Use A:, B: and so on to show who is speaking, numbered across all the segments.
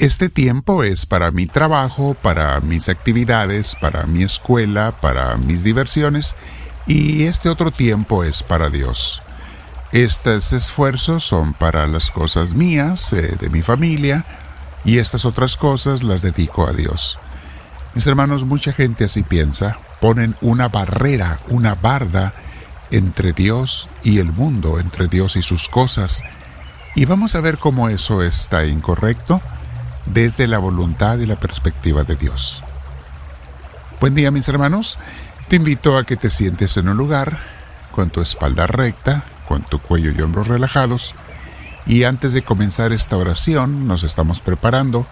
A: este tiempo es para mi trabajo, para mis actividades, para mi escuela, para mis diversiones, y este otro tiempo es para Dios. Estos esfuerzos son para las cosas mías, eh, de mi familia, y estas otras cosas las dedico a Dios. Mis hermanos, mucha gente así piensa, ponen una barrera, una barda entre Dios y el mundo, entre Dios y sus cosas, y vamos a ver cómo eso está incorrecto desde la voluntad y la perspectiva de Dios. Buen día mis hermanos, te invito a que te sientes en un lugar con tu espalda recta, con tu cuello y hombros relajados, y antes de comenzar esta oración nos estamos preparando,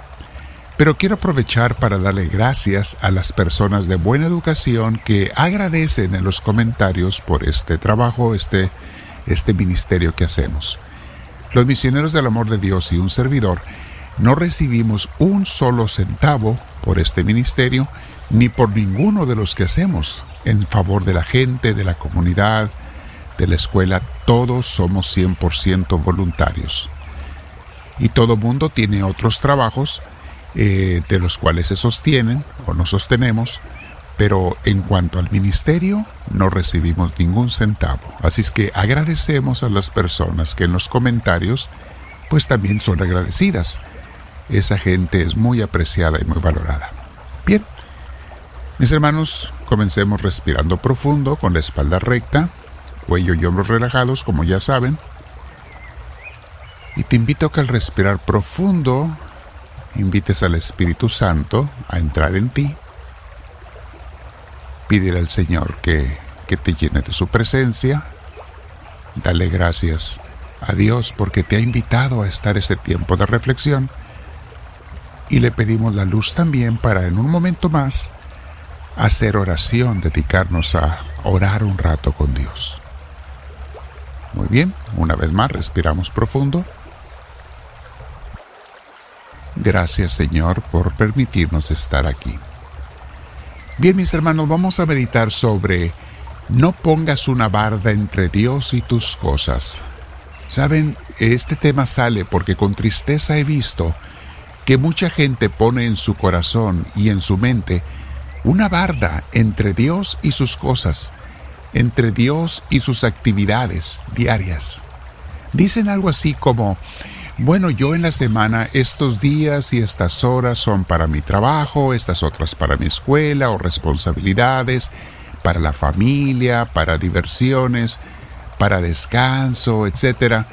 A: pero quiero aprovechar para darle gracias a las personas de buena educación que agradecen en los comentarios por este trabajo, este, este ministerio que hacemos. Los misioneros del amor de Dios y un servidor no recibimos un solo centavo por este ministerio ni por ninguno de los que hacemos en favor de la gente, de la comunidad, de la escuela. Todos somos 100% voluntarios. Y todo mundo tiene otros trabajos eh, de los cuales se sostienen o nos sostenemos pero en cuanto al ministerio no recibimos ningún centavo. Así es que agradecemos a las personas que en los comentarios pues también son agradecidas. Esa gente es muy apreciada y muy valorada. Bien, mis hermanos, comencemos respirando profundo con la espalda recta, cuello y hombros relajados, como ya saben. Y te invito a que al respirar profundo, invites al Espíritu Santo a entrar en ti Pídele al Señor que, que te llene de su presencia. Dale gracias a Dios porque te ha invitado a estar ese tiempo de reflexión. Y le pedimos la luz también para en un momento más hacer oración, dedicarnos a orar un rato con Dios. Muy bien, una vez más respiramos profundo. Gracias Señor por permitirnos estar aquí. Bien, mis hermanos, vamos a meditar sobre no pongas una barda entre Dios y tus cosas. Saben, este tema sale porque con tristeza he visto que mucha gente pone en su corazón y en su mente una barda entre Dios y sus cosas, entre Dios y sus actividades diarias. Dicen algo así como, bueno, yo en la semana estos días y estas horas son para mi trabajo, estas otras para mi escuela o responsabilidades, para la familia, para diversiones, para descanso, etc.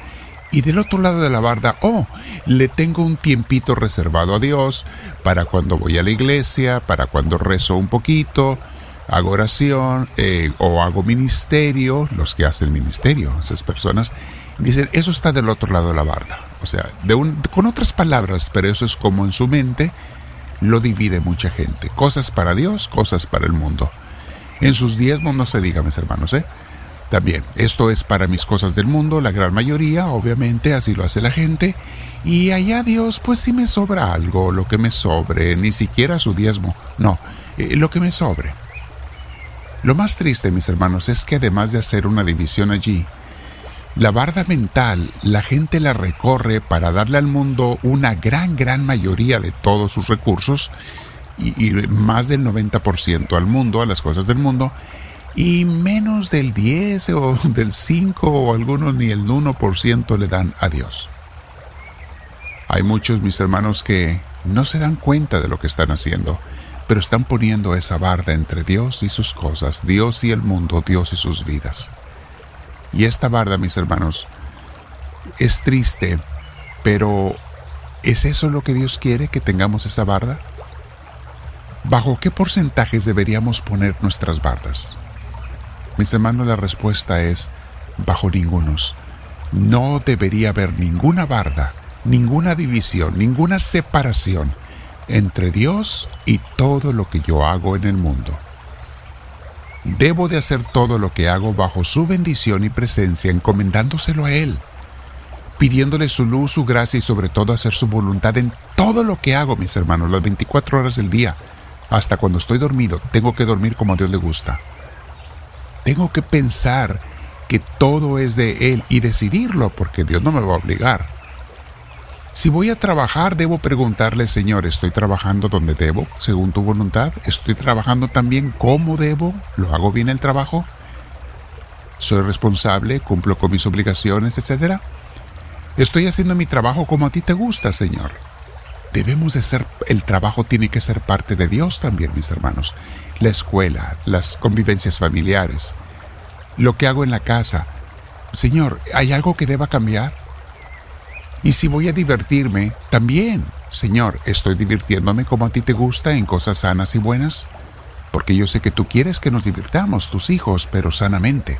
A: Y del otro lado de la barda, oh, le tengo un tiempito reservado a Dios para cuando voy a la iglesia, para cuando rezo un poquito, hago oración eh, o hago ministerio, los que hacen ministerio, esas personas, dicen, eso está del otro lado de la barda. O sea, de un, con otras palabras, pero eso es como en su mente lo divide mucha gente. Cosas para Dios, cosas para el mundo. En sus diezmos no se diga, mis hermanos, ¿eh? También, esto es para mis cosas del mundo, la gran mayoría, obviamente, así lo hace la gente. Y allá Dios, pues si me sobra algo, lo que me sobre, ni siquiera su diezmo, no, eh, lo que me sobre. Lo más triste, mis hermanos, es que además de hacer una división allí, la barda mental la gente la recorre para darle al mundo una gran, gran mayoría de todos sus recursos y, más del 90% al mundo, a las cosas del mundo, y menos del 10 o del 5 o algunos ni el 1% le dan a Dios. Hay muchos, mis hermanos, que no se dan cuenta de lo que están haciendo, pero están poniendo esa barda entre Dios y sus cosas, Dios y el mundo, Dios y sus vidas. Y esta barda, mis hermanos, es triste, pero ¿es eso lo que Dios quiere, que tengamos esa barda? ¿Bajo qué porcentajes deberíamos poner nuestras bardas? Mis hermanos, la respuesta es bajo ningunos. No debería haber ninguna barda, ninguna división, ninguna separación entre Dios y todo lo que yo hago en el mundo. Debo de hacer todo lo que hago bajo su bendición y presencia, encomendándoselo a Él, pidiéndole su luz, su gracia y sobre todo hacer su voluntad en todo lo que hago, mis hermanos, las 24 horas del día. Hasta cuando estoy dormido, tengo que dormir como a Dios le gusta. Tengo que pensar que todo es de Él y decidirlo, porque Dios no me va a obligar. Si voy a trabajar, debo preguntarle, Señor, ¿estoy trabajando donde debo, según tu voluntad? ¿Estoy trabajando también como debo? ¿Lo hago bien el trabajo? ¿Soy responsable? ¿Cumplo con mis obligaciones, etcétera? ¿Estoy haciendo mi trabajo como a ti te gusta, Señor? Debemos de ser, el trabajo tiene que ser parte de Dios también, mis hermanos. La escuela, las convivencias familiares, lo que hago en la casa. Señor, ¿hay algo que deba cambiar? Y si voy a divertirme, también, Señor, ¿estoy divirtiéndome como a ti te gusta en cosas sanas y buenas? Porque yo sé que tú quieres que nos divirtamos, tus hijos, pero sanamente.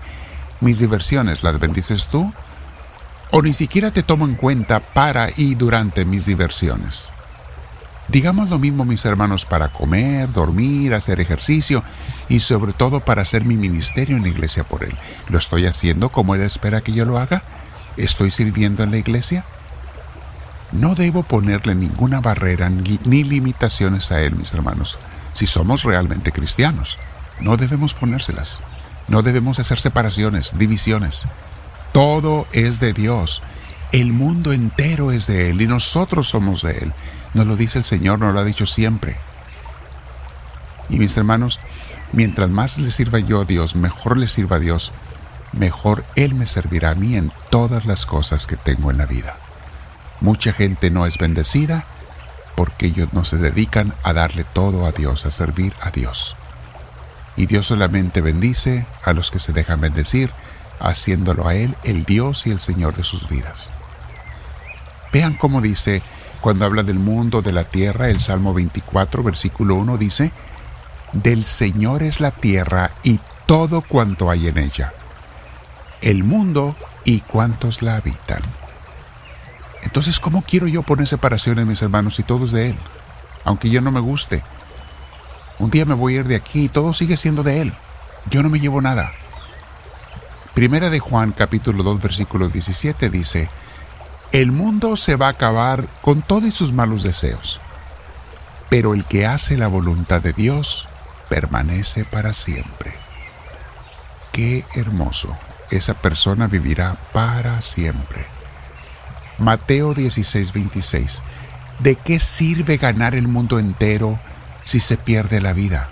A: ¿Mis diversiones las bendices tú? ¿O ni siquiera te tomo en cuenta para y durante mis diversiones? Digamos lo mismo, mis hermanos, para comer, dormir, hacer ejercicio y sobre todo para hacer mi ministerio en la iglesia por Él. ¿Lo estoy haciendo como Él espera que yo lo haga? ¿Estoy sirviendo en la iglesia? No debo ponerle ninguna barrera ni, limitaciones a Él, mis hermanos, si somos realmente cristianos. No debemos ponérselas. No debemos hacer separaciones, divisiones. Todo es de Dios. El mundo entero es de Él y nosotros somos de Él. Nos lo dice el Señor, nos lo ha dicho siempre. Y mis hermanos, mientras más le sirva yo a Dios, mejor le sirva a Dios, mejor Él me servirá a mí en todas las cosas que tengo en la vida. Mucha gente no es bendecida porque ellos no se dedican a darle todo a Dios, a servir a Dios. Y Dios solamente bendice a los que se dejan bendecir, haciéndolo a Él el Dios y el Señor de sus vidas. Vean cómo dice cuando habla del mundo, de la tierra, el Salmo 24, versículo 1 dice, Del Señor es la tierra y todo cuanto hay en ella, el mundo y cuantos la habitan. Entonces, ¿cómo quiero yo poner separación en mis hermanos si todo es de Él? Aunque yo no me guste. Un día me voy a ir de aquí y todo sigue siendo de Él. Yo no me llevo nada. Primera de Juan capítulo 2 versículo 17 dice, el mundo se va a acabar con todos sus malos deseos, pero el que hace la voluntad de Dios permanece para siempre. Qué hermoso, esa persona vivirá para siempre. Mateo 16, 26. ¿De qué sirve ganar el mundo entero si se pierde la vida?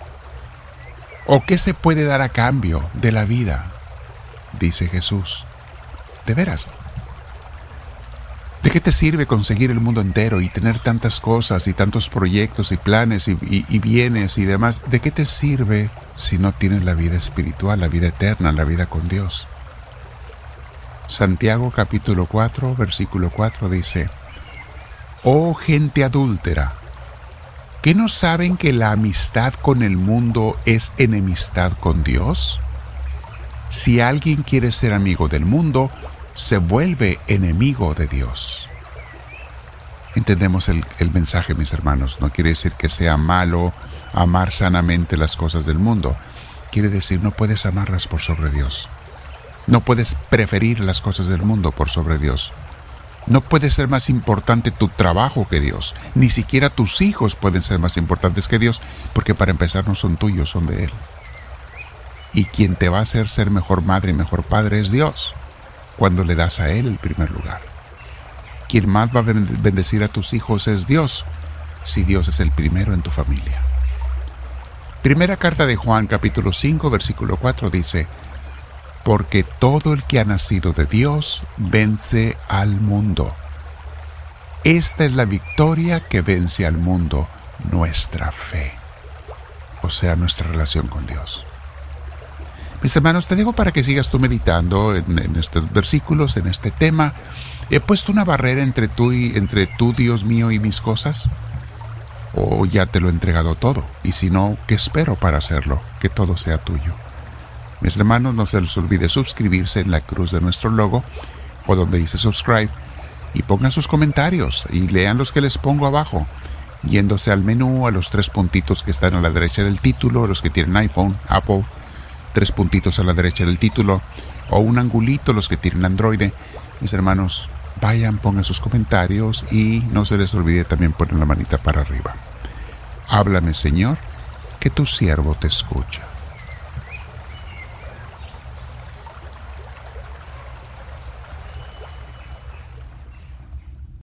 A: ¿O qué se puede dar a cambio de la vida? Dice Jesús. De veras, ¿De qué te sirve conseguir el mundo entero y tener tantas cosas y tantos proyectos y planes y, bienes y demás? ¿De qué te sirve si no tienes la vida espiritual, la vida eterna, la vida con Dios? Santiago capítulo 4, versículo 4 dice, Oh gente adúltera, ¿qué no saben que la amistad con el mundo es enemistad con Dios? Si alguien quiere ser amigo del mundo, se vuelve enemigo de Dios. Entendemos el, mensaje, mis hermanos. No quiere decir que sea malo amar sanamente las cosas del mundo. Quiere decir no puedes amarlas por sobre Dios. No puedes preferir las cosas del mundo por sobre Dios. No puede ser más importante tu trabajo que Dios. Ni siquiera tus hijos pueden ser más importantes que Dios, porque para empezar no son tuyos, son de Él. Y quien te va a hacer ser mejor madre y mejor padre es Dios cuando le das a Él el primer lugar. Quien más va a bendecir a tus hijos es Dios, si Dios es el primero en tu familia. Primera carta de Juan capítulo 5 versículo 4 dice, Porque todo el que ha nacido de Dios vence al mundo. Esta es la victoria que vence al mundo, nuestra fe, o sea, nuestra relación con Dios. Mis hermanos, te dejo para que sigas tú meditando en, estos versículos, en este tema. ¿He puesto una barrera entre tú y entre tú, Dios mío, y mis cosas? ¿O ya te lo he entregado todo? Y si no, ¿qué espero para hacerlo? Que todo sea tuyo. Mis hermanos, no se les olvide suscribirse en la cruz de nuestro logo o donde dice subscribe y pongan sus comentarios y lean los que les pongo abajo, yéndose al menú, a los tres puntitos que están a la derecha del título, los que tienen iPhone, Apple tres puntitos a la derecha del título o un angulito los que tienen Android. Mis hermanos, vayan, pongan sus comentarios y no se les olvide también poner la manita para arriba. Háblame, Señor, que tu siervo te escucha.